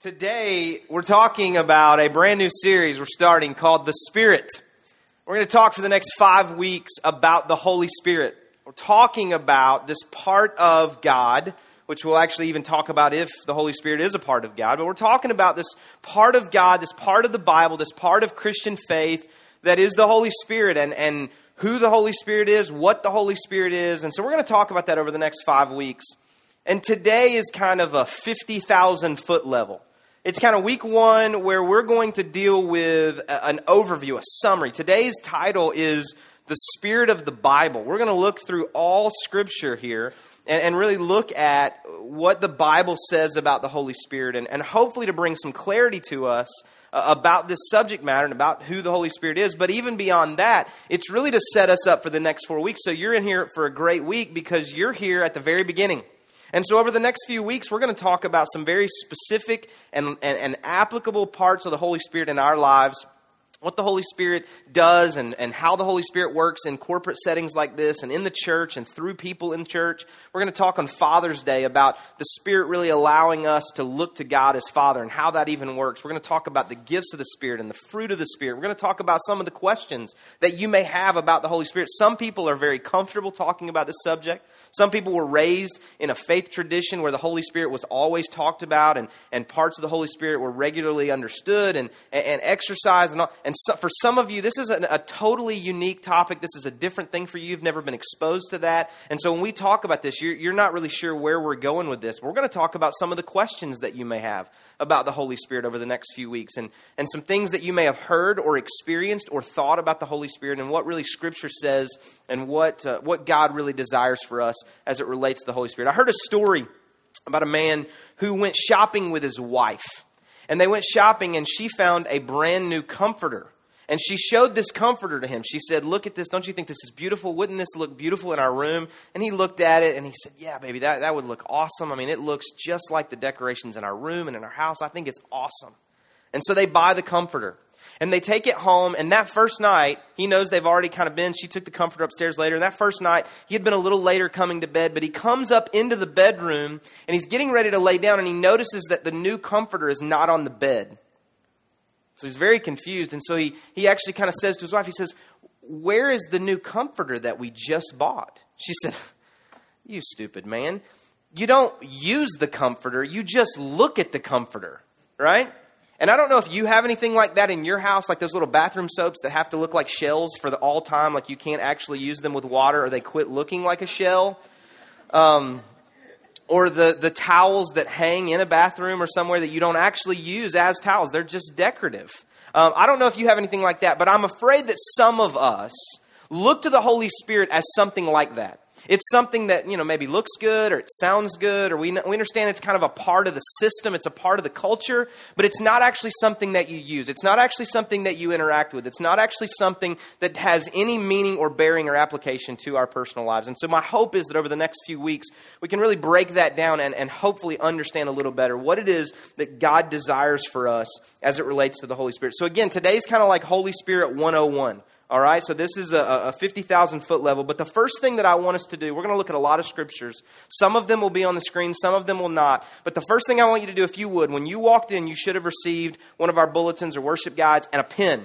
Today, we're talking about a brand new series we're starting called The Spirit. We're going to talk for the next five weeks about the Holy Spirit. We're talking about this part of God, which we'll actually even talk about if the Holy Spirit is a part of God. But we're talking about this part of God, this part of the Bible, this part of Christian faith that is the Holy Spirit and, and who the Holy Spirit is, what the Holy Spirit is. And so we're going to talk about that over the next five weeks. And today is kind of a 50,000 foot level. It's kind of week one where we're going to deal with an overview, a summary. Today's title is The Spirit of the Bible. We're going to look through all scripture here and, and really look at what the Bible says about the Holy Spirit and, and hopefully to bring some clarity to us uh, about this subject matter and about who the Holy Spirit is. But even beyond that, it's really to set us up for the next four weeks. So you're in here for a great week because you're here at the very beginning. And so, over the next few weeks, we're going to talk about some very specific and, and, and, applicable parts of the Holy Spirit in our lives what the Holy Spirit does and, and how the Holy Spirit works in corporate settings like this and in the church and through people in church. We're going to talk on Father's Day about the Spirit really allowing us to look to God as Father and how that even works. We're going to talk about the gifts of the Spirit and the fruit of the Spirit. We're going to talk about some of the questions that you may have about the Holy Spirit. Some people are very comfortable talking about this subject. Some people were raised in a faith tradition where the Holy Spirit was always talked about and, and parts of the Holy Spirit were regularly understood and, and, and exercised and all. And so, for some of you, this is a, a totally unique topic. This is a different thing for you. You've never been exposed to that. And so when we talk about this, you're, you're not really sure where we're going with this. We're going to talk about some of the questions that you may have about the Holy Spirit over the next few weeks and, and some things that you may have heard or experienced or thought about the Holy Spirit and what really Scripture says and what, uh, what God really desires for us as it relates to the Holy Spirit. I heard a story about a man who went shopping with his wife. And they went shopping, and she found a brand new comforter and she showed this comforter to him. She said, Look at this. Don't you think this is beautiful? Wouldn't this look beautiful in our room? And he looked at it and he said, Yeah, baby, that, that would look awesome. I mean, it looks just like the decorations in our room and in our house. I think it's awesome. And so they buy the comforter. And they take it home, and that first night, he knows they've already kind of been. She took the comforter upstairs later. And that first night, he had been a little later coming to bed, but he comes up into the bedroom and he's getting ready to lay down, and he notices that the new comforter is not on the bed. So he's very confused. And so he, he actually kind of says to his wife, he says, Where is the new comforter that we just bought? She said, You stupid man. You don't use the comforter, you just look at the comforter, right? And I don't know if you have anything like that in your house, like those little bathroom soaps that have to look like shells for the all time, like you can't actually use them with water or they quit looking like a shell. Um, or the, the towels that hang in a bathroom or somewhere that you don't actually use as towels. They're just decorative. Um, I don't know if you have anything like that, but I'm afraid that some of us look to the Holy Spirit as something like that. It's something that, you know, maybe looks good or it sounds good or we, we understand it's kind of a part of the system, it's a part of the culture, but it's not actually something that you use. It's not actually something that you interact with. It's not actually something that has any meaning or bearing or application to our personal lives. And so my hope is that over the next few weeks, we can really break that down and, and hopefully understand a little better what it is that God desires for us as it relates to the Holy Spirit. So again, today's kind of like Holy Spirit 101. All right, so this is a, a 50,000 foot level. But the first thing that I want us to do, we're going to look at a lot of scriptures. Some of them will be on the screen, some of them will not. But the first thing I want you to do, if you would, when you walked in, you should have received one of our bulletins or worship guides and a pen.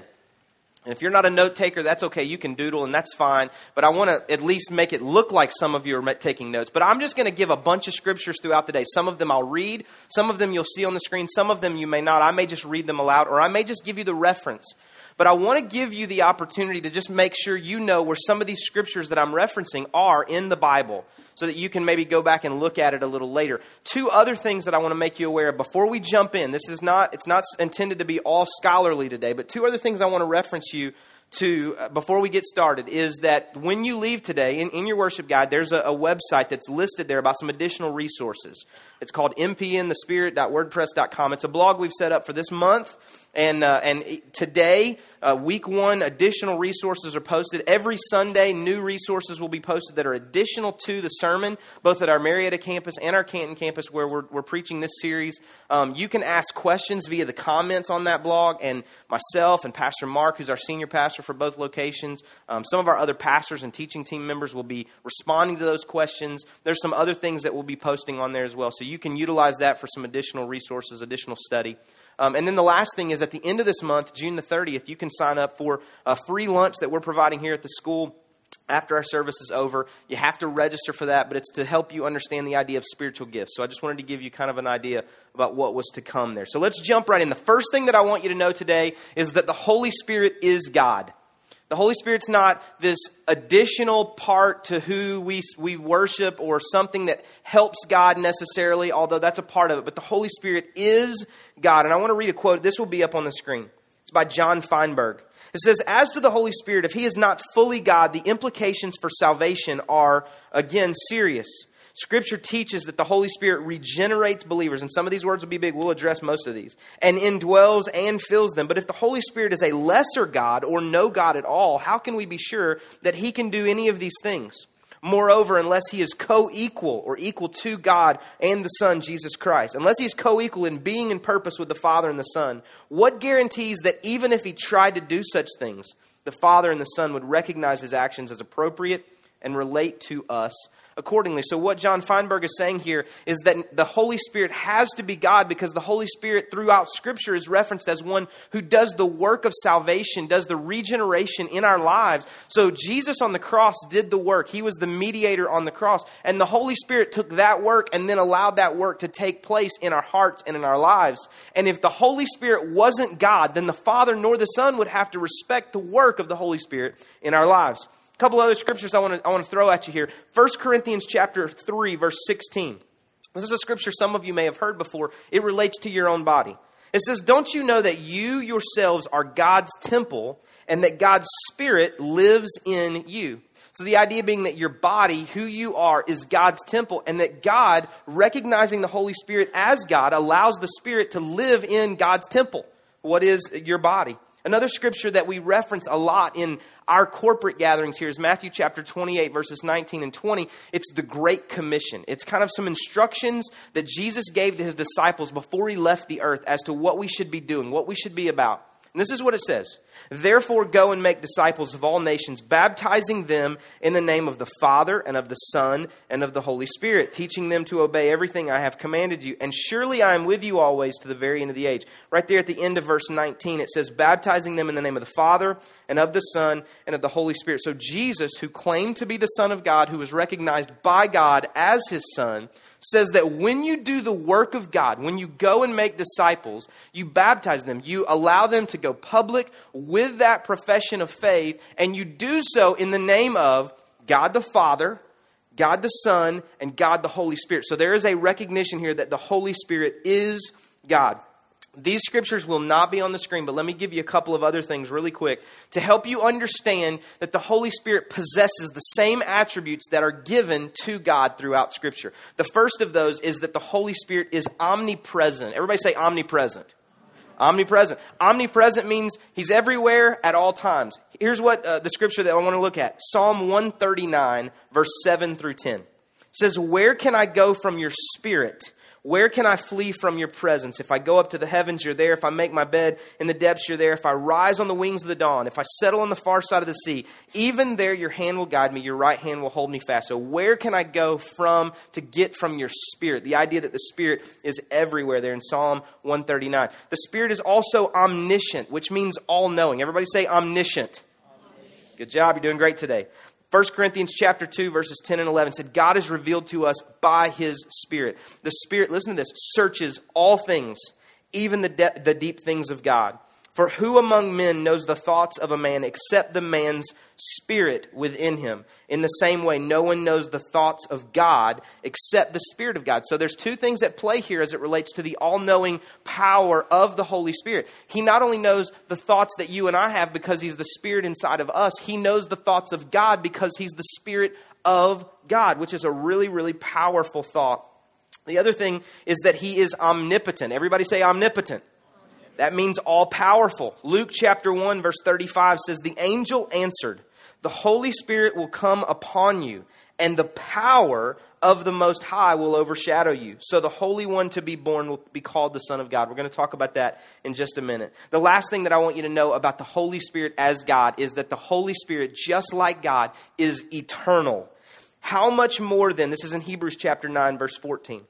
And if you're not a note taker, that's okay. You can doodle and that's fine. But I want to at least make it look like some of you are taking notes. But I'm just going to give a bunch of scriptures throughout the day. Some of them I'll read. Some of them you'll see on the screen. Some of them you may not. I may just read them aloud or I may just give you the reference. But I want to give you the opportunity to just make sure you know where some of these scriptures that I'm referencing are in the Bible so that you can maybe go back and look at it a little later. Two other things that I want to make you aware of before we jump in. This is not it's not intended to be all scholarly today, but two other things I want to reference you to uh, before we get started is that when you leave today in, in your worship guide there's a, a, website that's listed there about some additional resources it's called mpinthespirit.wordpress.com it's a blog we've set up for this month And, uh, and today, uh, week one, additional resources are posted. Every Sunday, new resources will be posted that are additional to the sermon, both at our Marietta campus and our Canton campus where we're, we're preaching this series. Um, you can ask questions via the comments on that blog, and myself and Pastor Mark, who's our senior pastor for both locations, um, some of our other pastors and teaching team members will be responding to those questions. There's some other things that we'll be posting on there as well, so you can utilize that for some additional resources, additional study. Um, and then the last thing is at the end of this month, June the 30th, you can sign up for a free lunch that we're providing here at the school after our service is over. You have to register for that, but it's to help you understand the idea of spiritual gifts. So I just wanted to give you kind of an idea about what was to come there. So let's jump right in. The first thing that I want you to know today is that the Holy Spirit is God. The Holy Spirit's not this additional part to who we, we worship or something that helps God necessarily, although that's a part of it. But the Holy Spirit is God. And I want to read a quote. This will be up on the screen. It's by John Feinberg. It says, As to the Holy Spirit, if he is not fully God, the implications for salvation are, again, serious. Scripture teaches that the Holy Spirit regenerates believers, and some of these words will be big. We'll address most of these, and indwells and fills them. But if the Holy Spirit is a lesser God or no God at all, how can we be sure that He can do any of these things? Moreover, unless he is co equal or equal to God and the Son, Jesus Christ, unless he's co equal in being and purpose with the Father and the Son, what guarantees that even if he tried to do such things, the Father and the Son would recognize his actions as appropriate and relate to us accordingly. So, what John Feinberg is saying here is that the Holy Spirit has to be God because the Holy Spirit throughout Scripture is referenced as one who does the work of salvation, does the regeneration in our lives. So, Jesus on the cross did the work, He was the mediator on the cross. And the Holy Spirit took that work and then allowed that work to take place in our hearts and in our lives. And if the Holy Spirit wasn't God, then the Father nor the Son would have to respect the work of the Holy Spirit in our lives. A couple other scriptures I want to I want to throw at you here. 1 Corinthians chapter 3 verse 16. This is a scripture some of you may have heard before. It relates to your own body. It says, "Don't you know that you yourselves are God's temple and that God's spirit lives in you?" So the idea being that your body, who you are, is God's temple, and that God, recognizing the Holy Spirit as God, allows the Spirit to live in God's temple. What is your body? Another scripture that we reference a lot in our corporate gatherings here is Matthew chapter 28, verses 19 and 20. It's the Great Commission. It's kind of some instructions that Jesus gave to his disciples before he left the earth as to what we should be doing, what we should be about. And this is what it says Therefore, go and make disciples of all nations, baptizing them in the name of the Father, and of the Son, and of the Holy Spirit, teaching them to obey everything I have commanded you. And surely I am with you always to the very end of the age. Right there at the end of verse 19, it says, Baptizing them in the name of the Father, and of the Son, and of the Holy Spirit. So Jesus, who claimed to be the Son of God, who was recognized by God as his Son, says that when you do the work of God, when you go and make disciples, you baptize them, you allow them to go public with that profession of faith, and you do so in the name of God the Father, God the Son, and God the Holy Spirit. So there is a recognition here that the Holy Spirit is God. These scriptures will not be on the screen, but let me give you a couple of other things really quick to help you understand that the Holy Spirit possesses the same attributes that are given to God throughout Scripture. The first of those is that the Holy Spirit is omnipresent. Everybody say omnipresent. Omnipresent. Omnipresent means he's everywhere at all times. Here's what uh, the scripture that I want to look at Psalm 139, verse 7 through 10. It says, Where can I go from your spirit? Where can I flee from your presence? If I go up to the heavens, you're there. If I make my bed in the depths, you're there. If I rise on the wings of the dawn, if I settle on the far side of the sea, even there your hand will guide me, your right hand will hold me fast. So, where can I go from to get from your spirit? The idea that the spirit is everywhere there in Psalm 139. The spirit is also omniscient, which means all knowing. Everybody say omniscient. omniscient. Good job. You're doing great today. 1 Corinthians chapter 2 verses 10 and 11 said God is revealed to us by his spirit. The spirit, listen to this, searches all things, even the de- the deep things of God. For who among men knows the thoughts of a man except the man's spirit within him? In the same way, no one knows the thoughts of God except the Spirit of God. So there's two things at play here as it relates to the all knowing power of the Holy Spirit. He not only knows the thoughts that you and I have because He's the Spirit inside of us, He knows the thoughts of God because He's the Spirit of God, which is a really, really powerful thought. The other thing is that He is omnipotent. Everybody say omnipotent. That means all powerful. Luke chapter 1, verse 35 says, The angel answered, The Holy Spirit will come upon you, and the power of the Most High will overshadow you. So the Holy One to be born will be called the Son of God. We're going to talk about that in just a minute. The last thing that I want you to know about the Holy Spirit as God is that the Holy Spirit, just like God, is eternal. How much more then, this is in Hebrews chapter 9, verse 14.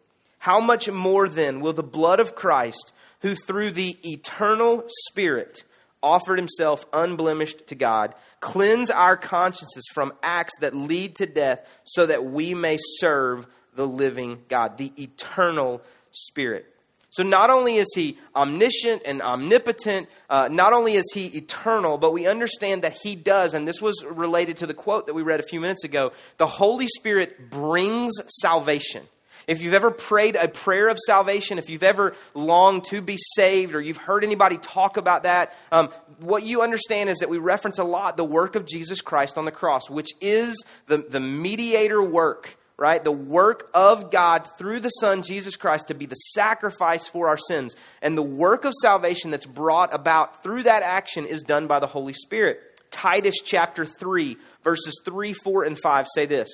How much more then will the blood of Christ, who through the eternal Spirit offered himself unblemished to God, cleanse our consciences from acts that lead to death, so that we may serve the living God, the eternal Spirit. So, not only is he omniscient and omnipotent, uh, not only is he eternal, but we understand that he does, and this was related to the quote that we read a few minutes ago the Holy Spirit brings salvation. If you've ever prayed a prayer of salvation, if you've ever longed to be saved, or you've heard anybody talk about that, um, what you understand is that we reference a lot the work of Jesus Christ on the cross, which is the, the mediator work, right? The work of God through the Son, Jesus Christ, to be the sacrifice for our sins. And the work of salvation that's brought about through that action is done by the Holy Spirit. Titus chapter 3, verses 3, 4, and 5 say this.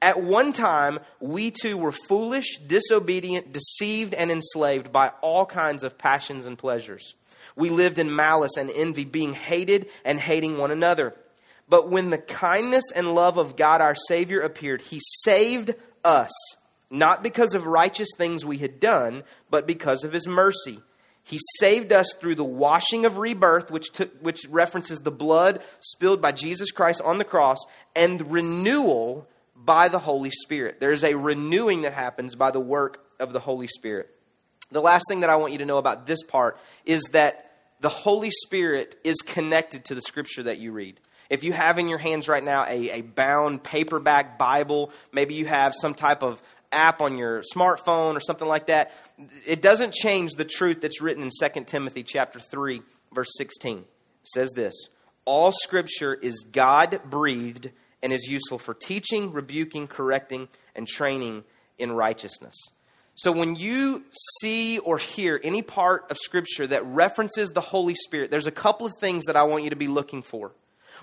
At one time, we too were foolish, disobedient, deceived, and enslaved by all kinds of passions and pleasures. We lived in malice and envy, being hated and hating one another. But when the kindness and love of God our Savior appeared, He saved us, not because of righteous things we had done, but because of His mercy. He saved us through the washing of rebirth, which, took, which references the blood spilled by Jesus Christ on the cross, and renewal by the Holy Spirit. There's a renewing that happens by the work of the Holy Spirit. The last thing that I want you to know about this part is that the Holy Spirit is connected to the scripture that you read. If you have in your hands right now a, a bound paperback Bible, maybe you have some type of app on your smartphone or something like that, it doesn't change the truth that's written in 2 Timothy chapter 3 verse 16. It says this, all scripture is God breathed and is useful for teaching, rebuking, correcting, and training in righteousness. So when you see or hear any part of Scripture that references the Holy Spirit, there's a couple of things that I want you to be looking for.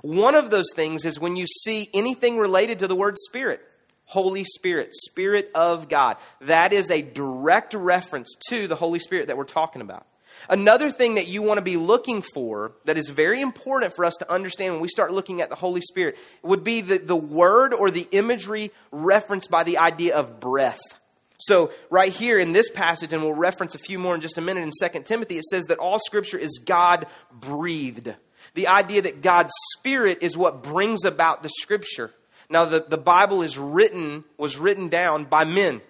One of those things is when you see anything related to the word Spirit. Holy Spirit, Spirit of God. That is a direct reference to the Holy Spirit that we're talking about. Another thing that you want to be looking for that is very important for us to understand when we start looking at the Holy Spirit would be the, the word or the imagery referenced by the idea of breath. So, right here in this passage, and we'll reference a few more in just a minute in 2 Timothy, it says that all scripture is God breathed. The idea that God's Spirit is what brings about the scripture. Now, the, the Bible is written, was written down by men.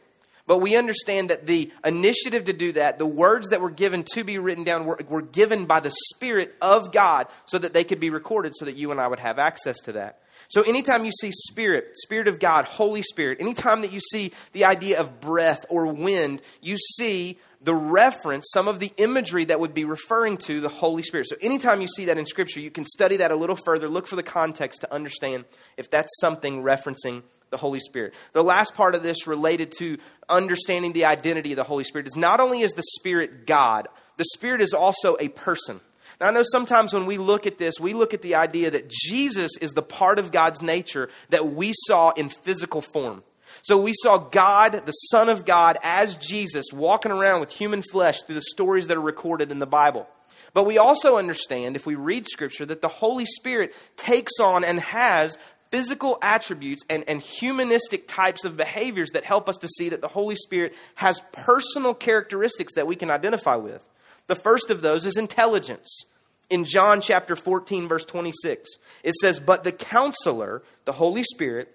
But we understand that the initiative to do that, the words that were given to be written down, were, were given by the Spirit of God so that they could be recorded so that you and I would have access to that. So, anytime you see Spirit, Spirit of God, Holy Spirit, anytime that you see the idea of breath or wind, you see the reference, some of the imagery that would be referring to the Holy Spirit. So, anytime you see that in Scripture, you can study that a little further, look for the context to understand if that's something referencing the Holy Spirit. The last part of this related to understanding the identity of the Holy Spirit is not only is the Spirit God, the Spirit is also a person. Now, I know sometimes when we look at this, we look at the idea that Jesus is the part of God's nature that we saw in physical form. So we saw God, the Son of God, as Jesus, walking around with human flesh through the stories that are recorded in the Bible. But we also understand, if we read Scripture, that the Holy Spirit takes on and has physical attributes and, and humanistic types of behaviors that help us to see that the Holy Spirit has personal characteristics that we can identify with. The first of those is intelligence. In John chapter 14, verse 26, it says, But the counselor, the Holy Spirit,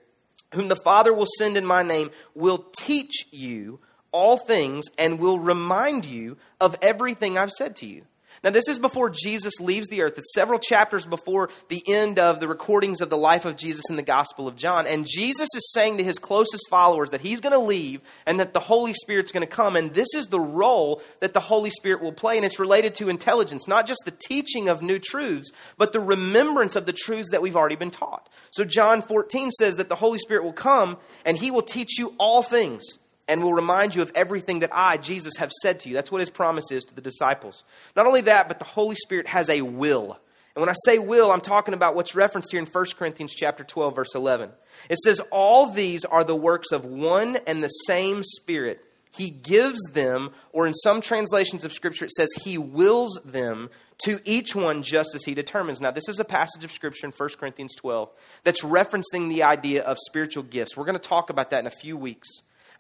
whom the Father will send in my name, will teach you all things and will remind you of everything I've said to you. Now, this is before Jesus leaves the earth. It's several chapters before the end of the recordings of the life of Jesus in the Gospel of John. And Jesus is saying to his closest followers that he's going to leave and that the Holy Spirit's going to come. And this is the role that the Holy Spirit will play. And it's related to intelligence, not just the teaching of new truths, but the remembrance of the truths that we've already been taught. So, John 14 says that the Holy Spirit will come and he will teach you all things and will remind you of everything that I, Jesus, have said to you. That's what his promise is to the disciples. Not only that, but the Holy Spirit has a will. And when I say will, I'm talking about what's referenced here in 1 Corinthians chapter 12 verse 11. It says all these are the works of one and the same Spirit. He gives them, or in some translations of Scripture, it says he wills them to each one just as he determines. Now, this is a passage of Scripture in 1 Corinthians 12 that's referencing the idea of spiritual gifts. We're going to talk about that in a few weeks.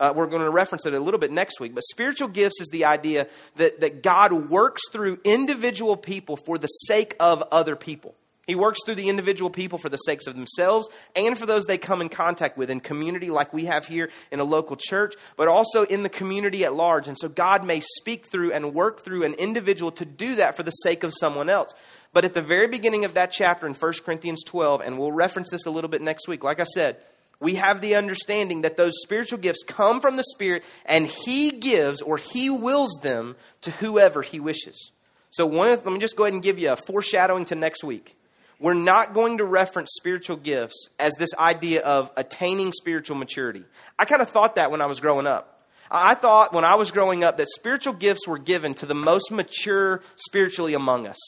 Uh, we're going to reference it a little bit next week. But spiritual gifts is the idea that, that God works through individual people for the sake of other people. He works through the individual people for the sakes of themselves and for those they come in contact with in community like we have here in a local church, but also in the community at large. And so God may speak through and work through an individual to do that for the sake of someone else. But at the very beginning of that chapter in 1 Corinthians 12, and we'll reference this a little bit next week, like I said, we have the understanding that those spiritual gifts come from the Spirit and He gives or He wills them to whoever He wishes. So, one, let me just go ahead and give you a foreshadowing to next week. We're not going to reference spiritual gifts as this idea of attaining spiritual maturity. I kind of thought that when I was growing up. I thought when I was growing up that spiritual gifts were given to the most mature spiritually among us.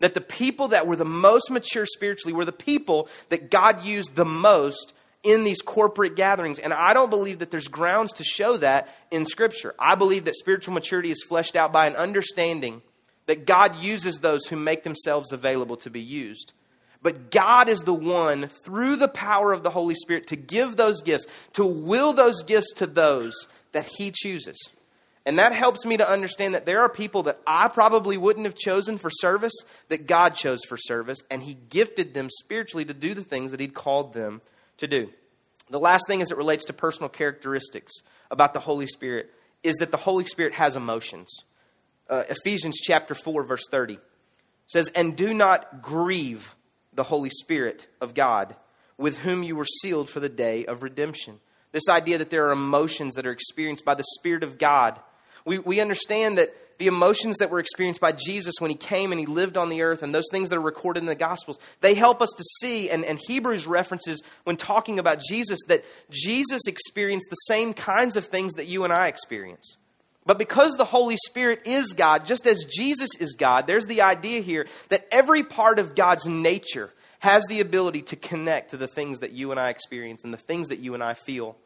That the people that were the most mature spiritually were the people that God used the most in these corporate gatherings. And I don't believe that there's grounds to show that in Scripture. I believe that spiritual maturity is fleshed out by an understanding that God uses those who make themselves available to be used. But God is the one, through the power of the Holy Spirit, to give those gifts, to will those gifts to those that He chooses. And that helps me to understand that there are people that I probably wouldn't have chosen for service that God chose for service, and He gifted them spiritually to do the things that He'd called them to do. The last thing as it relates to personal characteristics about the Holy Spirit is that the Holy Spirit has emotions. Uh, Ephesians chapter 4 verse 30 says, "And do not grieve the Holy Spirit of God, with whom you were sealed for the day of redemption." This idea that there are emotions that are experienced by the Spirit of God. We, we understand that the emotions that were experienced by Jesus when he came and he lived on the earth, and those things that are recorded in the Gospels, they help us to see, and, and Hebrews references when talking about Jesus, that Jesus experienced the same kinds of things that you and I experience. But because the Holy Spirit is God, just as Jesus is God, there's the idea here that every part of God's nature has the ability to connect to the things that you and I experience and the things that you and I feel.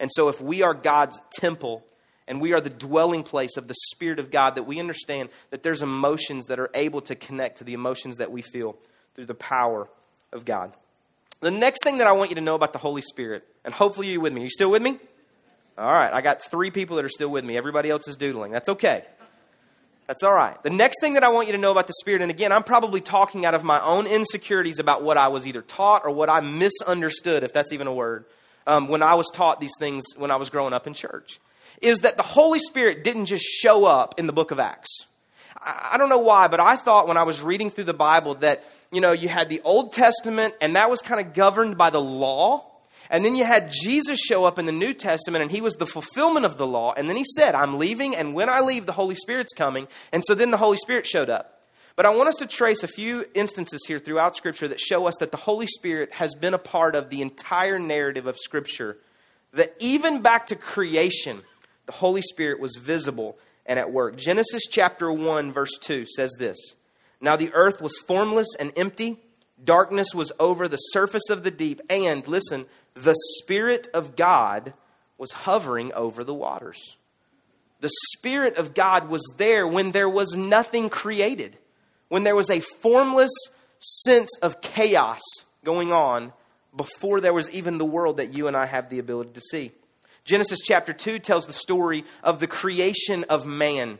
And so, if we are God's temple, and we are the dwelling place of the Spirit of God, that we understand that there's emotions that are able to connect to the emotions that we feel through the power of God. The next thing that I want you to know about the Holy Spirit, and hopefully you're with me. Are you still with me? All right, I got three people that are still with me. Everybody else is doodling. That's okay. That's all right. The next thing that I want you to know about the Spirit, and again, I'm probably talking out of my own insecurities about what I was either taught or what I misunderstood, if that's even a word, um, when I was taught these things when I was growing up in church is that the Holy Spirit didn't just show up in the book of Acts. I don't know why, but I thought when I was reading through the Bible that, you know, you had the Old Testament and that was kind of governed by the law. And then you had Jesus show up in the New Testament and he was the fulfillment of the law. And then he said, I'm leaving, and when I leave, the Holy Spirit's coming. And so then the Holy Spirit showed up. But I want us to trace a few instances here throughout Scripture that show us that the Holy Spirit has been a part of the entire narrative of Scripture. That even back to creation, the Holy Spirit was visible and at work. Genesis chapter 1, verse 2 says this Now the earth was formless and empty, darkness was over the surface of the deep, and, listen, the Spirit of God was hovering over the waters. The Spirit of God was there when there was nothing created, when there was a formless sense of chaos going on before there was even the world that you and I have the ability to see. Genesis chapter 2 tells the story of the creation of man.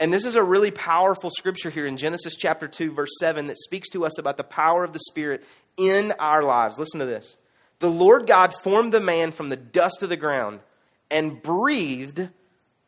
And this is a really powerful scripture here in Genesis chapter 2, verse 7, that speaks to us about the power of the Spirit in our lives. Listen to this. The Lord God formed the man from the dust of the ground and breathed,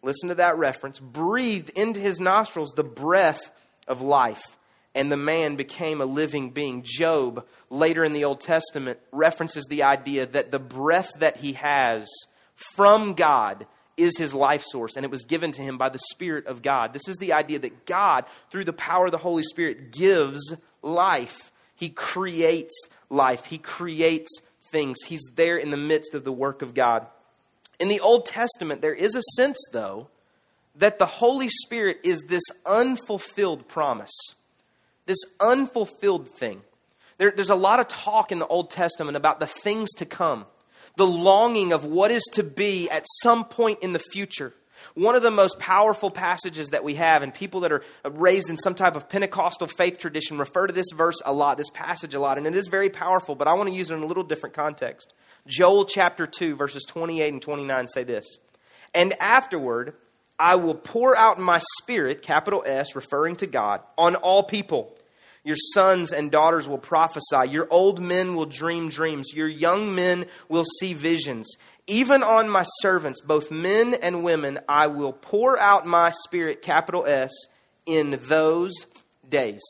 listen to that reference, breathed into his nostrils the breath of life. And the man became a living being. Job, later in the Old Testament, references the idea that the breath that he has from God is his life source, and it was given to him by the Spirit of God. This is the idea that God, through the power of the Holy Spirit, gives life. He creates life, He creates things. He's there in the midst of the work of God. In the Old Testament, there is a sense, though, that the Holy Spirit is this unfulfilled promise, this unfulfilled thing. There, there's a lot of talk in the Old Testament about the things to come, the longing of what is to be at some point in the future. One of the most powerful passages that we have, and people that are raised in some type of Pentecostal faith tradition refer to this verse a lot, this passage a lot, and it is very powerful, but I want to use it in a little different context. Joel chapter 2, verses 28 and 29 say this And afterward, I will pour out my spirit, capital S, referring to God, on all people. Your sons and daughters will prophesy. Your old men will dream dreams. Your young men will see visions. Even on my servants, both men and women, I will pour out my spirit, capital S, in those days.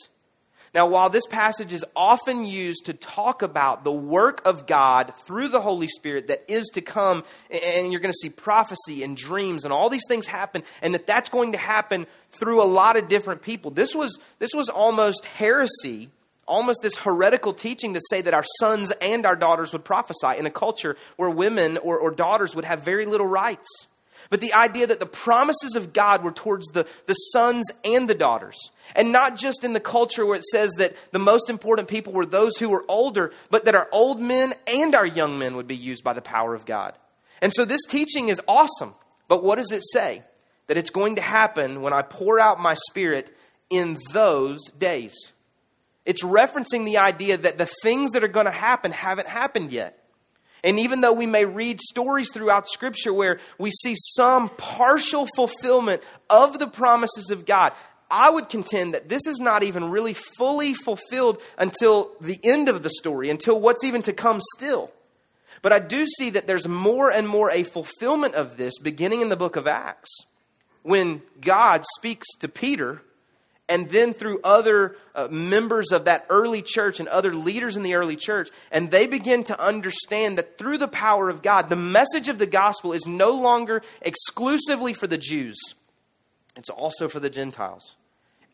Now, while this passage is often used to talk about the work of God through the Holy Spirit that is to come, and you're going to see prophecy and dreams and all these things happen, and that that's going to happen through a lot of different people, this was, this was almost heresy, almost this heretical teaching to say that our sons and our daughters would prophesy in a culture where women or, or daughters would have very little rights. But the idea that the promises of God were towards the, the sons and the daughters. And not just in the culture where it says that the most important people were those who were older, but that our old men and our young men would be used by the power of God. And so this teaching is awesome. But what does it say? That it's going to happen when I pour out my spirit in those days. It's referencing the idea that the things that are going to happen haven't happened yet. And even though we may read stories throughout Scripture where we see some partial fulfillment of the promises of God, I would contend that this is not even really fully fulfilled until the end of the story, until what's even to come still. But I do see that there's more and more a fulfillment of this beginning in the book of Acts when God speaks to Peter and then through other uh, members of that early church and other leaders in the early church. And they begin to understand that through the power of God, the message of the gospel is no longer exclusively for the Jews, it's also for the Gentiles.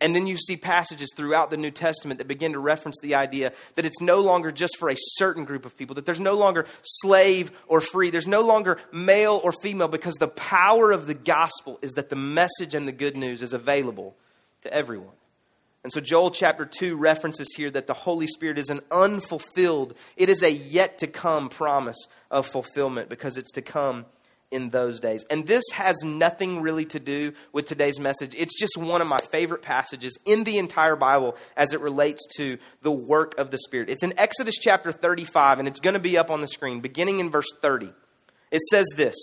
And then you see passages throughout the New Testament that begin to reference the idea that it's no longer just for a certain group of people, that there's no longer slave or free, there's no longer male or female, because the power of the gospel is that the message and the good news is available to everyone. And so Joel chapter 2 references here that the Holy Spirit is an unfulfilled, it is a yet to come promise of fulfillment because it's to come in those days. And this has nothing really to do with today's message. It's just one of my favorite passages in the entire Bible as it relates to the work of the Spirit. It's in Exodus chapter 35, and it's going to be up on the screen, beginning in verse 30. It says this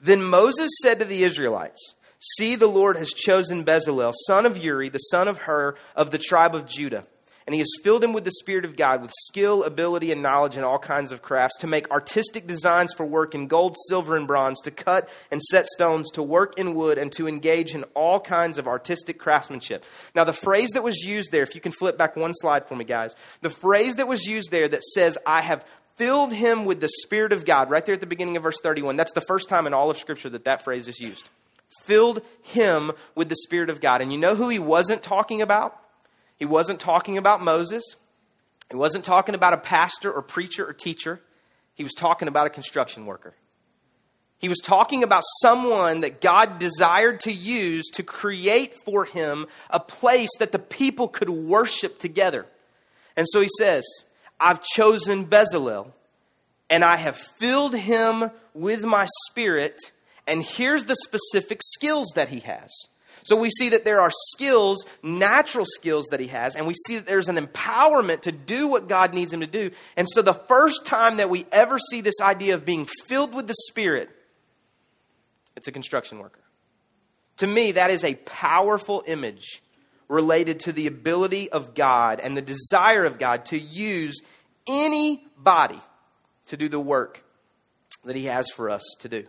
Then Moses said to the Israelites, See, the Lord has chosen Bezalel, son of Uri, the son of Hur, of the tribe of Judah. And he has filled him with the Spirit of God, with skill, ability, and knowledge in all kinds of crafts, to make artistic designs for work in gold, silver, and bronze, to cut and set stones, to work in wood, and to engage in all kinds of artistic craftsmanship. Now, the phrase that was used there, if you can flip back one slide for me, guys, the phrase that was used there that says, I have filled him with the Spirit of God, right there at the beginning of verse 31, that's the first time in all of Scripture that that phrase is used filled him with the Spirit of God. And you know who he wasn't talking about? He wasn't talking about Moses. He wasn't talking about a pastor or preacher or teacher. He was talking about a construction worker. He was talking about someone that God desired to use to create for him a place that the people could worship together. And so he says, I've chosen Bezalel, and I have filled him with my spirit and here's the specific skills that he has. So we see that there are skills, natural skills that he has, and we see that there's an empowerment to do what God needs him to do. And so the first time that we ever see this idea of being filled with the Spirit, it's a construction worker. To me, that is a powerful image related to the ability of God and the desire of God to use anybody to do the work that he has for us to do.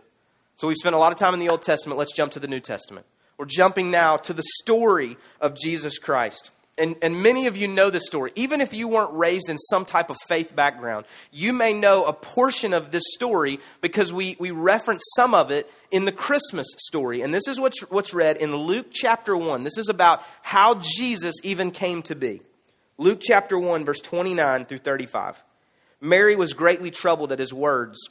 So we've spent a lot of time in the Old Testament. Let's jump to the New Testament. We're jumping now to the story of Jesus Christ. And, and many of you know this story. Even if you weren't raised in some type of faith background, you may know a portion of this story because we, we reference some of it in the Christmas story. And this is what's, what's read in Luke chapter 1. This is about how Jesus even came to be. Luke chapter 1, verse 29 through 35. Mary was greatly troubled at his words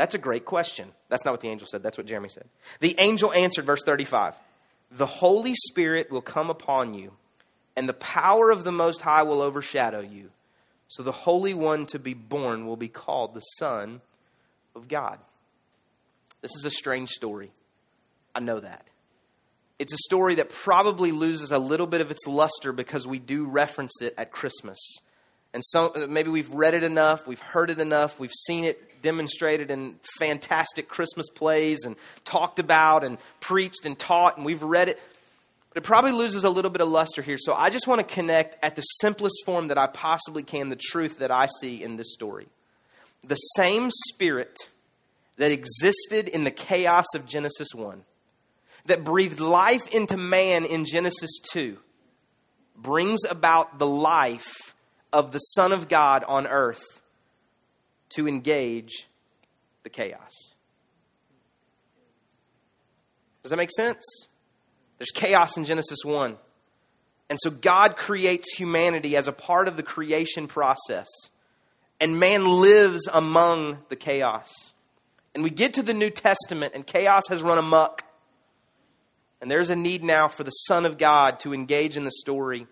That's a great question. That's not what the angel said. That's what Jeremy said. The angel answered, verse 35 The Holy Spirit will come upon you, and the power of the Most High will overshadow you. So the Holy One to be born will be called the Son of God. This is a strange story. I know that. It's a story that probably loses a little bit of its luster because we do reference it at Christmas. And so uh, maybe we've read it enough, we've heard it enough, we've seen it demonstrated in fantastic Christmas plays and talked about and preached and taught, and we've read it. But it probably loses a little bit of luster here. So I just want to connect at the simplest form that I possibly can the truth that I see in this story. The same spirit that existed in the chaos of Genesis 1, that breathed life into man in Genesis 2, brings about the life of the Son of God on earth to engage the chaos. Does that make sense? There's chaos in Genesis 1. And so God creates humanity as a part of the creation process. And man lives among the chaos. And we get to the New Testament, and chaos has run amok. And there's a need now for the Son of God to engage in the story.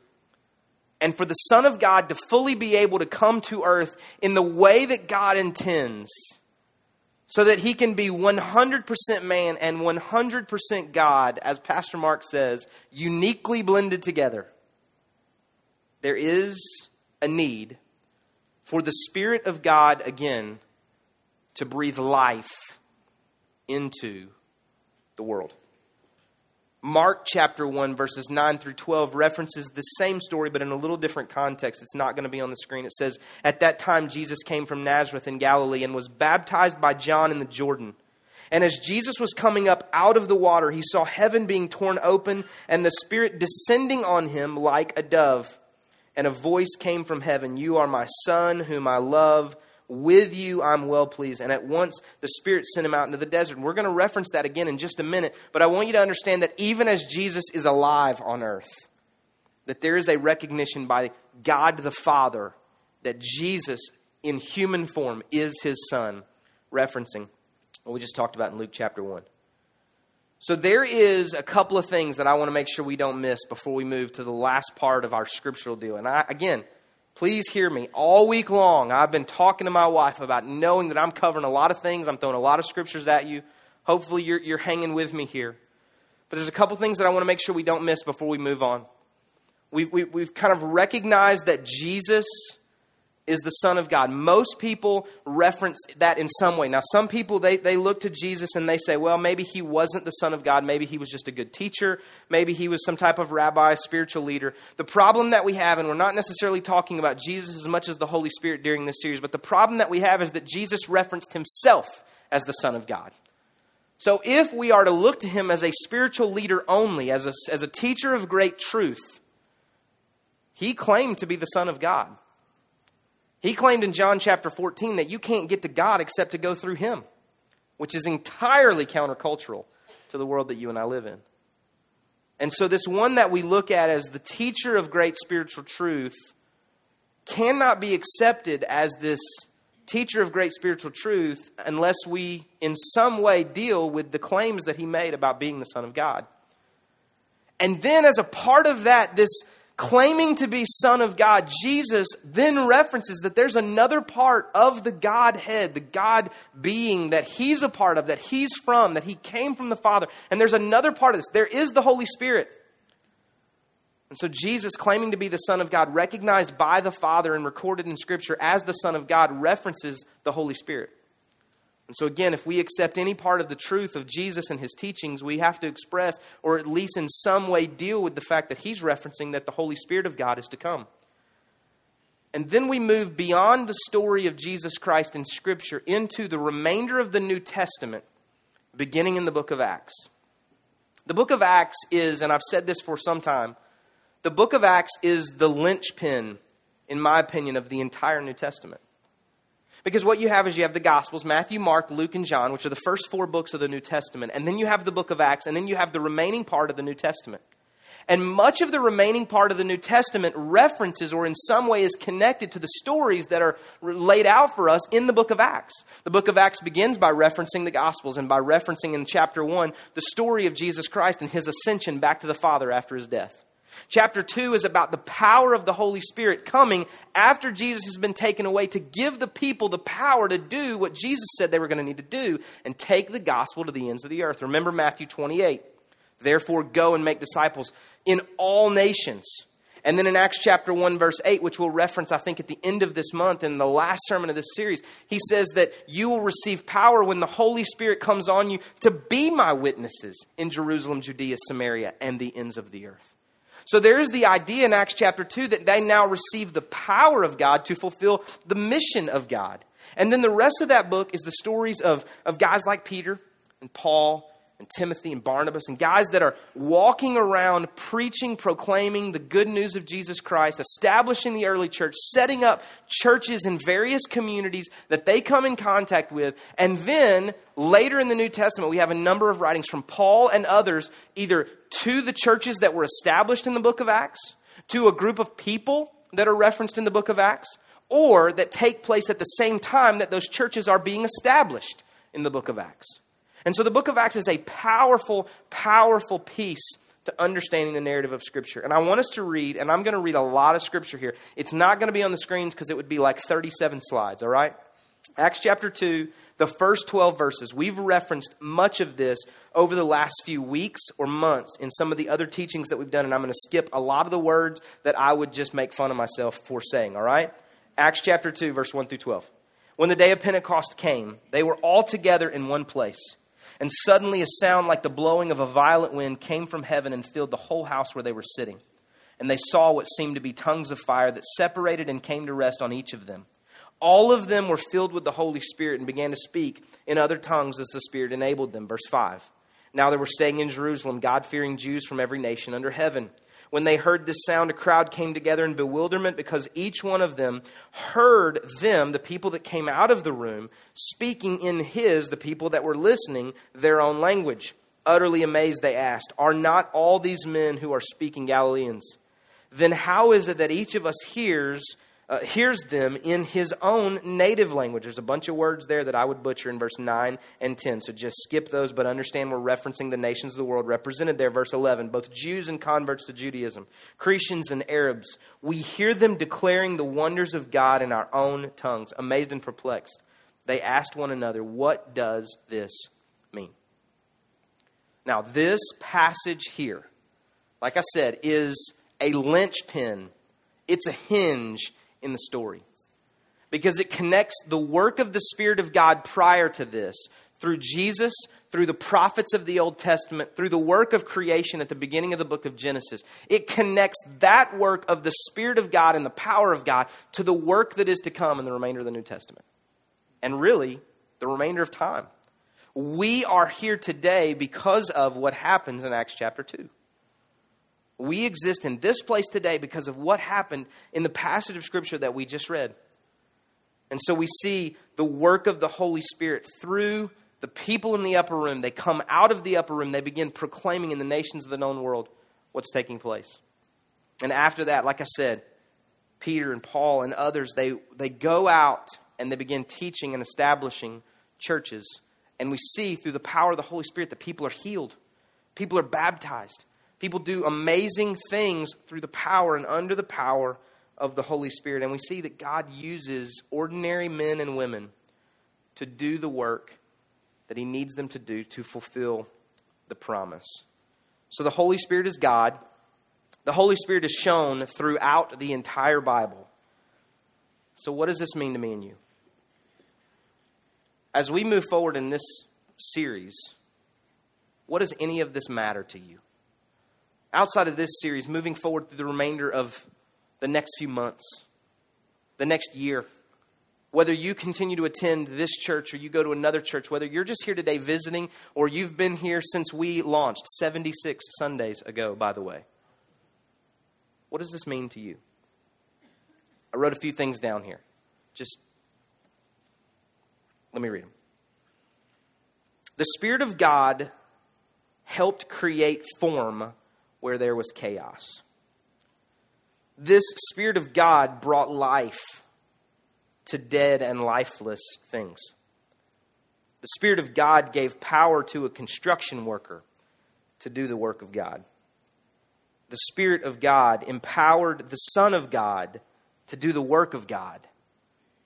And for the Son of God to fully be able to come to earth in the way that God intends, so that he can be 100% man and 100% God, as Pastor Mark says, uniquely blended together. There is a need for the Spirit of God again to breathe life into the world. Mark chapter 1, verses 9 through 12 references the same story, but in a little different context. It's not going to be on the screen. It says, At that time, Jesus came from Nazareth in Galilee and was baptized by John in the Jordan. And as Jesus was coming up out of the water, he saw heaven being torn open and the Spirit descending on him like a dove. And a voice came from heaven You are my Son, whom I love with you I'm well pleased. And at once the Spirit sent him out into the desert. And we're going to reference that again in just a minute. But I want you to understand that even as Jesus is alive on earth, that there is a recognition by God the Father that Jesus in human form is his Son, referencing what we just talked about in Luke chapter 1. So there is a couple of things that I want to make sure we don't miss before we move to the last part of our scriptural deal. And I, again, Please hear me. All week long, I've been talking to my wife about knowing that I'm covering a lot of things. I'm throwing a lot of scriptures at you. Hopefully, you're, you're hanging with me here. But there's a couple things that I want to make sure we don't miss before we move on. We've, we, have we have kind of recognized that Jesus is the Son of God. Most people reference that in some way. Now, some people, they, they look to Jesus and they say, well, maybe he wasn't the Son of God. Maybe he was just a good teacher. Maybe he was some type of rabbi, spiritual leader. The problem that we have, and we're not necessarily talking about Jesus as much as the Holy Spirit during this series, but the problem that we have is that Jesus referenced himself as the Son of God. So if we are to look to him as a spiritual leader only, as a, as a teacher of great truth, he claimed to be the Son of God. He claimed in John chapter 14 that you can't get to God except to go through him, which is entirely countercultural to the world that you and I live in. And so, this one that we look at as the teacher of great spiritual truth cannot be accepted as this teacher of great spiritual truth unless we, in some way, deal with the claims that he made about being the Son of God. And then, as a part of that, this claiming to be Son of God, Jesus then references that there's another part of the Godhead, the God being that He's a part of, that He's from, that He came from the Father. And there's another part of this. There is the Holy Spirit. And so Jesus, claiming to be the Son of God, recognized by the Father and recorded in Scripture as the Son of God, references the Holy Spirit. And so, again, if we accept any part of the truth of Jesus and his teachings, we have to express, or at least in some way deal with the fact that he's referencing that the Holy Spirit of God is to come. And then we move beyond the story of Jesus Christ in Scripture into the remainder of the New Testament, beginning in the book of Acts. The book of Acts is, and I've said this for some time, the book of Acts is the linchpin, in my opinion, of the entire New Testament. Because what you have is you have the Gospels Matthew, Mark, Luke, and John, which are the first four books of the New Testament. And then you have the book of Acts, and then you have the remaining part of the New Testament. And much of the remaining part of the New Testament references or in some way is connected to the stories that are laid out for us in the book of Acts. The book of Acts begins by referencing the Gospels and by referencing in chapter 1 the story of Jesus Christ and his ascension back to the Father after his death. Chapter 2 is about the power of the Holy Spirit coming after Jesus has been taken away to give the people the power to do what Jesus said they were going to need to do and take the gospel to the ends of the earth. Remember Matthew 28. Therefore, go and make disciples in all nations. And then in Acts chapter 1, verse 8, which we'll reference, I think, at the end of this month in the last sermon of this series, he says that you will receive power when the Holy Spirit comes on you to be my witnesses in Jerusalem, Judea, Samaria, and the ends of the earth. So there is the idea in Acts chapter 2 that they now receive the power of God to fulfill the mission of God. And then the rest of that book is the stories of, of guys like Peter and Paul and Timothy and Barnabas and guys that are walking around preaching, proclaiming the good news of Jesus Christ, establishing the early church, setting up churches in various communities that they come in contact with. And then later in the New Testament, we have a number of writings from Paul and others, either to the churches that were established in the book of Acts, to a group of people that are referenced in the book of Acts, or that take place at the same time that those churches are being established in the book of Acts. And so the book of Acts is a powerful, powerful piece to understanding the narrative of Scripture. And I want us to read, and I'm going to read a lot of Scripture here. It's not going to be on the screens because it would be like 37 slides, all right? Acts chapter 2, the first 12 verses. We've referenced much of this over the last few weeks or months in some of the other teachings that we've done, and I'm going to skip a lot of the words that I would just make fun of myself for saying, all right? Acts chapter 2, verse 1 through 12. When the day of Pentecost came, they were all together in one place. And suddenly a sound like the blowing of a violent wind came from heaven and filled the whole house where they were sitting. And they saw what seemed to be tongues of fire that separated and came to rest on each of them. All of them were filled with the Holy Spirit and began to speak in other tongues as the Spirit enabled them. Verse 5. Now they were staying in Jerusalem, God fearing Jews from every nation under heaven. When they heard this sound, a crowd came together in bewilderment because each one of them heard them, the people that came out of the room, speaking in his, the people that were listening, their own language. Utterly amazed, they asked, Are not all these men who are speaking Galileans? Then how is it that each of us hears uh, hears them in his own native language. There's a bunch of words there that I would butcher in verse 9 and 10, so just skip those, but understand we're referencing the nations of the world represented there, verse 11, both Jews and converts to Judaism, Cretians and Arabs. We hear them declaring the wonders of God in our own tongues, amazed and perplexed. They asked one another, What does this mean? Now, this passage here, like I said, is a linchpin, it's a hinge in the story because it connects the work of the Spirit of God prior to this through Jesus, through the prophets of the Old Testament, through the work of creation at the beginning of the book of Genesis. It connects that work of the Spirit of God and the power of God to the work that is to come in the remainder of the New Testament. And really, the remainder of time. We are here today because of what happens in Acts chapter 2. We exist in this place today because of what happened in the passage of Scripture that we just read. And so we see the work of the Holy Spirit through the people in the upper room. They come out of the upper room, they begin proclaiming in the nations of the known world what's taking place. And after that, like I said, Peter and Paul and others, they, they go out and they begin teaching and establishing churches. And we see through the power of the Holy Spirit that people are healed, people are baptized, People do amazing things through the power and under the power of the Holy Spirit. And we see that God uses ordinary men and women to do the work that He needs them to do to fulfill the promise. So the Holy Spirit is God. The Holy Spirit is shown throughout the entire Bible. So, what does this mean to me and you? As we move forward in this series, what does any of this matter to you? Outside of this series, moving forward through the remainder of the next few months, the next year. Whether you continue to attend this church or you go to another church, whether you're just here today visiting or you've been here since we launched 76 Sundays ago, by the way. What does this mean to you? I wrote a few things down here. Just let me read them. The Spirit of God helped create form where there was chaos. This Spirit of God brought life to dead and lifeless things. The Spirit of God gave power to a construction worker to do the work of God. The Spirit of God empowered the Son of God to do the work of God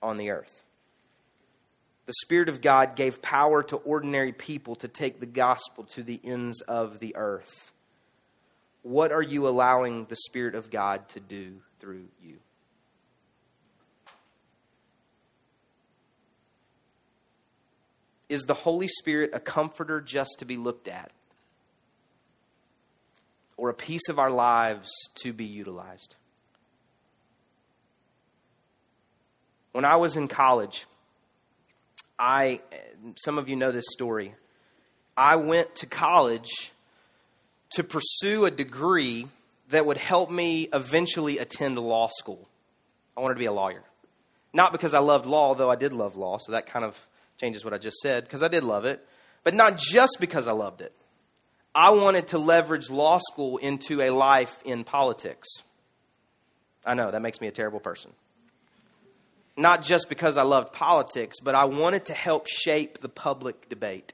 on the earth. The Spirit of God gave power to ordinary people to take the gospel to the ends of the earth. What are you allowing the Spirit of God to do through you? Is the Holy Spirit a comforter just to be looked at? Or a piece of our lives to be utilized? When I was in college, I, some of you know this story. I went to college to pursue a degree that would help me eventually attend law school. I wanted to be a lawyer. Not because I loved law, though I did love law, so that kind of changes what I just said, because I did love it, but not just because I loved it. I wanted to leverage law school into a life in politics. I know, that makes me a terrible person not just because I loved politics, but I wanted to help shape the public debate.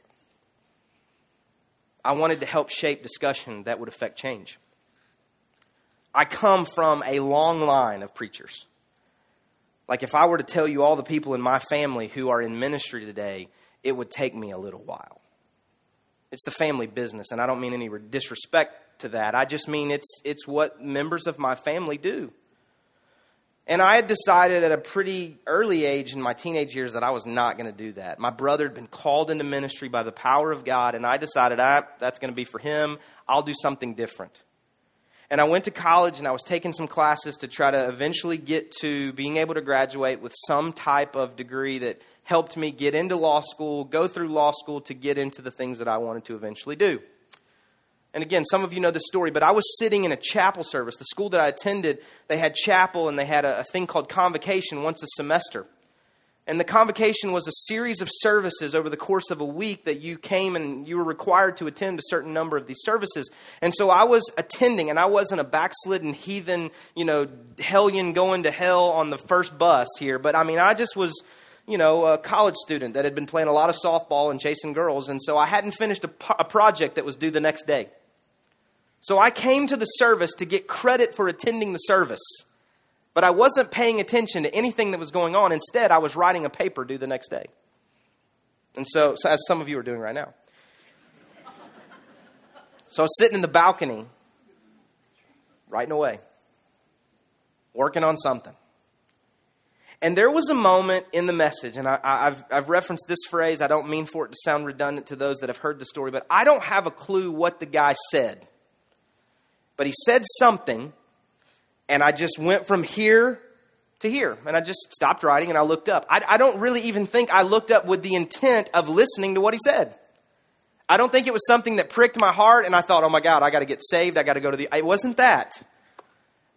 I wanted to help shape discussion that would affect change. I come from a long line of preachers. Like, if I were to tell you all the people in my family who are in ministry today, it would take me a little while. It's the family business, and I don't mean any disrespect to that. I just mean it's, it's what members of my family do. And I had decided at a pretty early age in my teenage years that I was not going to do that. My brother had been called into ministry by the power of God, and I decided ah, that's going to be for him. I'll do something different. And I went to college and I was taking some classes to try to eventually get to being able to graduate with some type of degree that helped me get into law school, go through law school to get into the things that I wanted to eventually do. And again, some of you know this story, but I was sitting in a chapel service. The school that I attended, they had chapel and they had a, a, thing called convocation once a semester. And the convocation was a series of services over the course of a week that you came and you were required to attend a certain number of these services. And so I was attending, and I wasn't a backslidden heathen, you know, hellion going to hell on the first bus here, but I mean, I just was you know, a college student that had been playing a lot of softball and chasing girls, and so I hadn't finished a, a, project that was due the next day. So I came to the service to get credit for attending the service. But I wasn't paying attention to anything that was going on. Instead, I was writing a paper due the next day. And so, so as some of you are doing right now. So I was sitting in the balcony, writing away, working on something. And there was a moment in the message, and I, have I've referenced this phrase. I don't mean for it to sound redundant to those that have heard the story, but I don't have a clue what the guy said. But he said something, and I just went from here to here. And I just stopped writing and I looked up. I, I don't really even think I looked up with the intent of listening to what he said. I don't think it was something that pricked my heart and I thought, oh my God, I got to get saved. I got to go to the. It wasn't that.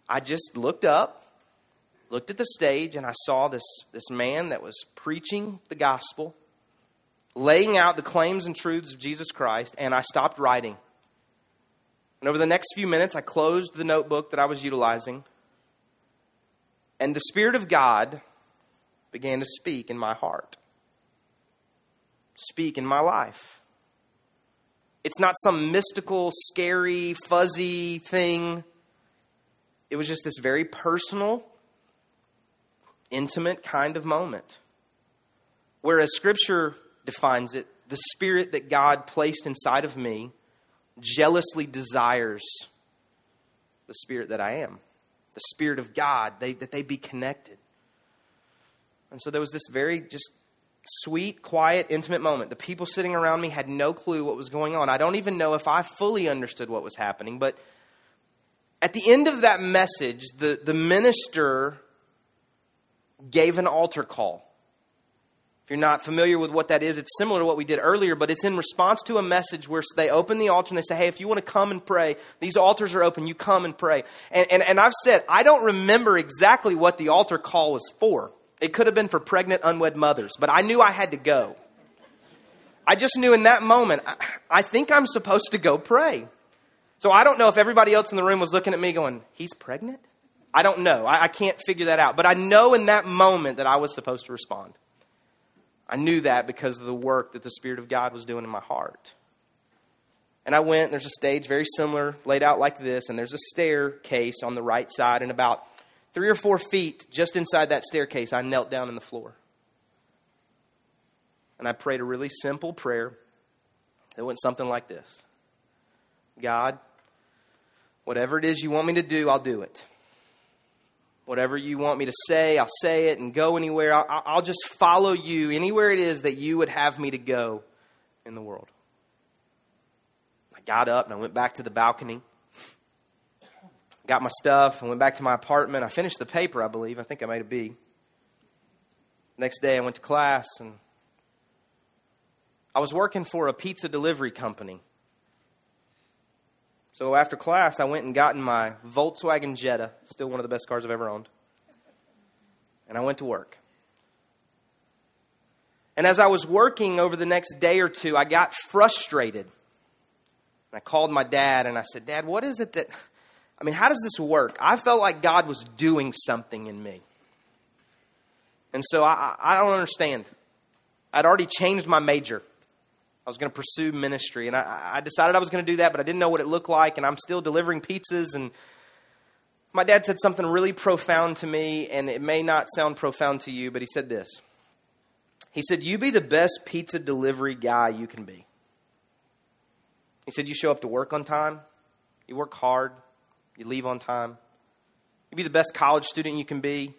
I just looked up, looked at the stage, and I saw this, this man that was preaching the gospel, laying out the claims and truths of Jesus Christ, and I stopped writing. And over the next few minutes, I closed the notebook that I was utilizing. And the Spirit of God began to speak in my heart, speak in my life. It's not some mystical, scary, fuzzy thing. It was just this very personal, intimate kind of moment. Whereas Scripture defines it, the Spirit that God placed inside of me jealously desires the spirit that I am, the spirit of God, they, that they be connected. And so there was this very just sweet, quiet, intimate moment. The people sitting around me had no clue what was going on. I don't even know if I fully understood what was happening, but at the end of that message, the, the minister gave an altar call. If you're not familiar with what that is, it's similar to what we did earlier, but it's in response to a message where they open the altar and they say, Hey, if you want to come and pray, these altars are open, you come and pray. And, and, and I've said, I don't remember exactly what the altar call was for. It could have been for pregnant, unwed mothers, but I knew I had to go. I just knew in that moment, I, I think I'm supposed to go pray. So I don't know if everybody else in the room was looking at me going, He's pregnant? I don't know. I, I can't figure that out. But I know in that moment that I was supposed to respond. I knew that because of the work that the Spirit of God was doing in my heart. And I went, there's a stage very similar, laid out like this, and there's a staircase on the right side, and about three or four feet just inside that staircase, I knelt down on the floor. And I prayed a really simple prayer that went something like this God, whatever it is you want me to do, I'll do it. Whatever you want me to say, I'll say it and go anywhere. I'll, I'll just follow you anywhere it is that you would have me to go in the world. I got up and I went back to the balcony, got my stuff, and went back to my apartment. I finished the paper, I believe. I think I made a B. Next day, I went to class and I was working for a pizza delivery company. So after class, I went and got in my Volkswagen Jetta, still one of the best cars I've ever owned, and I went to work. And as I was working over the next day or two, I got frustrated. I called my dad and I said, Dad, what is it that, I mean, how does this work? I felt like God was doing something in me. And so I, I don't understand. I'd already changed my major. I was going to pursue ministry. And I, I decided I was going to do that, but I didn't know what it looked like. And I'm still delivering pizzas. And my dad said something really profound to me, and it may not sound profound to you, but he said this. He said, You be the best pizza delivery guy you can be. He said, You show up to work on time, you work hard, you leave on time. You be the best college student you can be.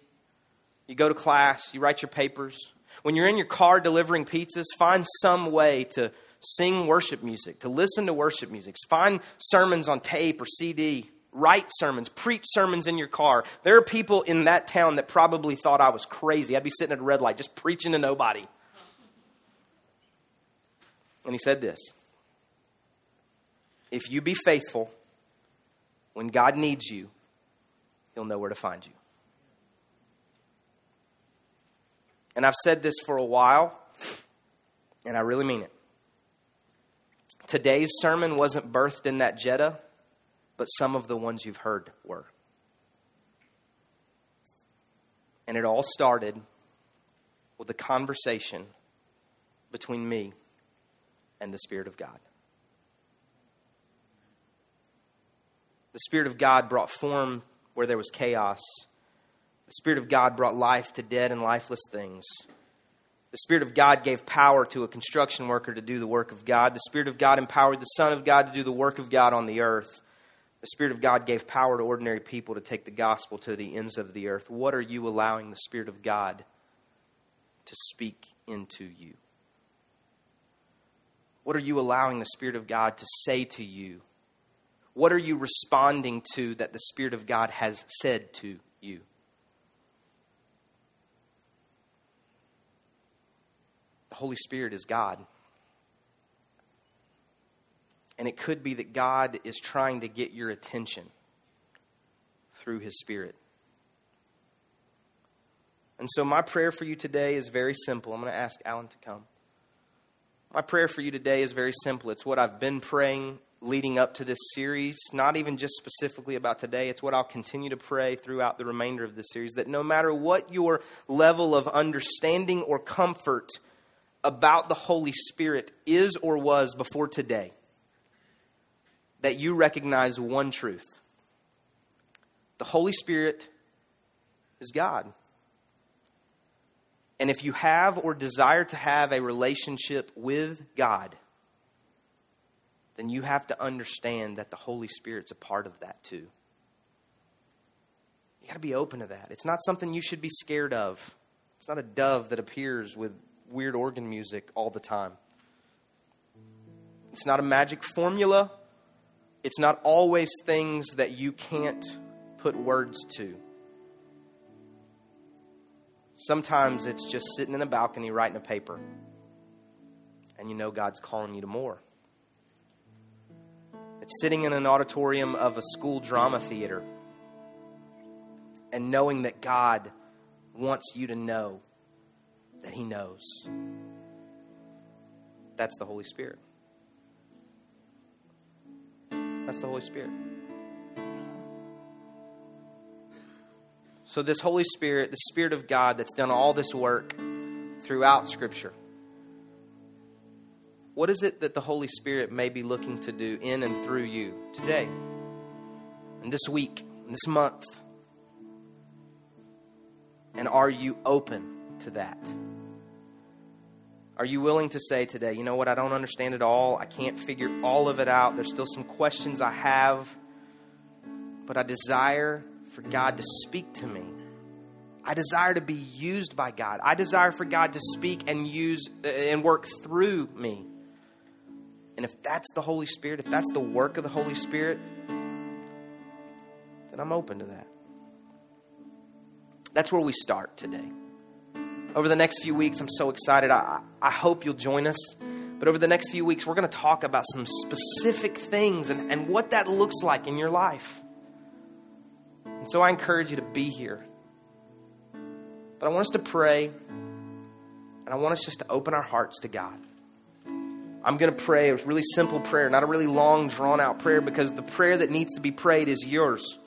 You go to class, you write your papers, when you're in your car delivering pizzas, find some way to sing worship music, to listen to worship music. Find sermons on tape or CD. Write sermons, preach sermons in your car. There are people in that town that probably thought I was crazy. I'd be sitting at a red light just preaching to nobody. And he said this If you be faithful, when God needs you, he'll know where to find you. And I've said this for a while, and I really mean it. Today's sermon wasn't birthed in that Jetta, but some of the ones you've heard were. And it all started with a conversation between me and the Spirit of God. The Spirit of God brought form where there was chaos the Spirit of God brought life to dead and lifeless things. The Spirit of God gave power to a construction worker to do the work of God. The Spirit of God empowered the Son of God to do the work of God on the earth. The Spirit of God gave power to ordinary people to take the gospel to the ends of the earth. What are you allowing the Spirit of God to speak into you? What are you allowing the Spirit of God to say to you? What are you responding to that the Spirit of God has said to you? The Holy Spirit is God. And it could be that God is trying to get your attention through His Spirit. And so, my prayer for you today is very simple. I'm going to ask Alan to come. My prayer for you today is very simple. It's what I've been praying leading up to this series, not even just specifically about today. It's what I'll continue to pray throughout the remainder of this series that no matter what your level of understanding or comfort about the Holy Spirit is or was before today, that you recognize one truth the Holy Spirit is God. And if you have or desire to have a relationship with God, then you have to understand that the Holy Spirit's a part of that too. You got to be open to that. It's not something you should be scared of. It's not a dove that appears with weird organ music all the time. It's not a magic formula. It's not always things that you can't put words to. Sometimes it's just sitting in a balcony writing a paper, and you know God's calling you to more. It's sitting in an auditorium of a school drama theater and knowing that God wants you to know that He knows. That's the Holy Spirit. That's the Holy Spirit. So, this Holy Spirit, the Spirit of God that's done all this work throughout Scripture, what is it that the Holy Spirit may be looking to do in and through you today, and this week, and this month? And are you open to that? Are you willing to say today, you know what, I don't understand it all. I can't figure all of it out. There's still some questions I have, but I desire for God to speak to me. I desire to be used by God. I desire for God to speak and use uh, and work through me. And if that's the Holy Spirit, if that's the work of the Holy Spirit, then I'm open to that. That's where we start today over the next few weeks, I'm so excited. I, I hope you'll join us. But over the next few weeks, we're going to talk about some specific things and, and what that looks like in your life. And so I encourage you to be here. But I want us to pray, and I want us just to open our hearts to God. I'm going to pray a really simple prayer, not a really long, drawn out prayer, because the prayer that needs to be prayed is yours.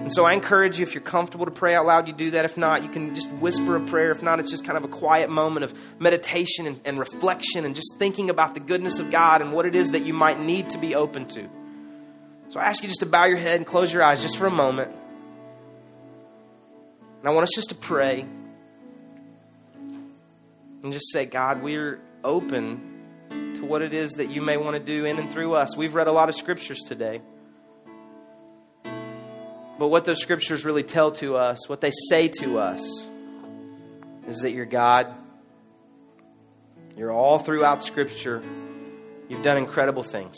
And so I encourage you, if you're comfortable to pray out loud, you do that. If not, you can just whisper a prayer. If not, it's just kind of a quiet moment of meditation and, and, reflection and just thinking about the goodness of God and what it is that you might need to be open to. So I ask you just to bow your head and close your eyes just for a moment. And I want us just to pray and just say, God, we're open to what it is that you may want to do in and through us. We've read a lot of scriptures today. But what those scriptures really tell to us, what they say to us, is that you're God. You're all throughout Scripture. You've done incredible things.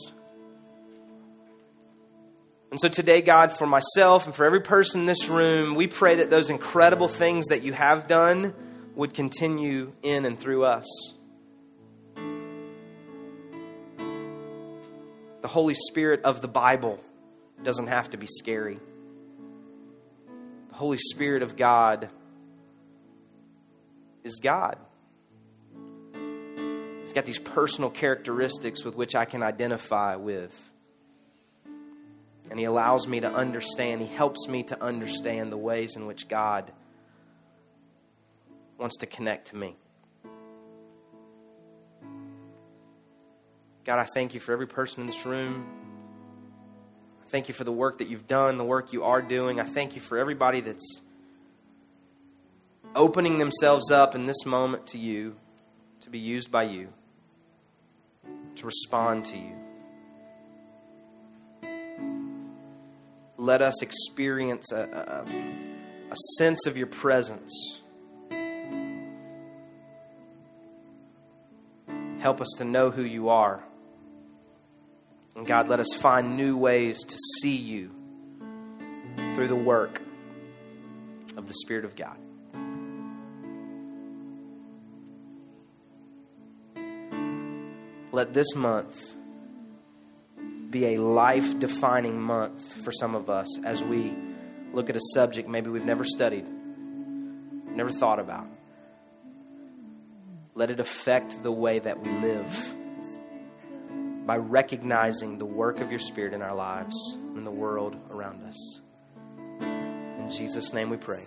And so today, God, for myself and for every person in this room, we pray that those incredible things that you have done would continue in and through us. The Holy Spirit of the Bible doesn't have to be scary. Holy Spirit of God is God. He's got these personal characteristics with which I can identify with. And He allows me to understand, He helps me to understand the ways in which God wants to connect to me. God, I thank you for every person in this room. Thank you for the work that you've done, the work you are doing. I thank you for everybody that's opening themselves up in this moment to you, to be used by you, to respond to you. Let us experience a, a, a sense of your presence. Help us to know who you are. And God, let us find new ways to see you through the work of the Spirit of God. Let this month be a life defining month for some of us as we look at a subject maybe we've never studied, never thought about. Let it affect the way that we live by recognizing the work of your Spirit in our lives and the world around us. In Jesus' name we pray.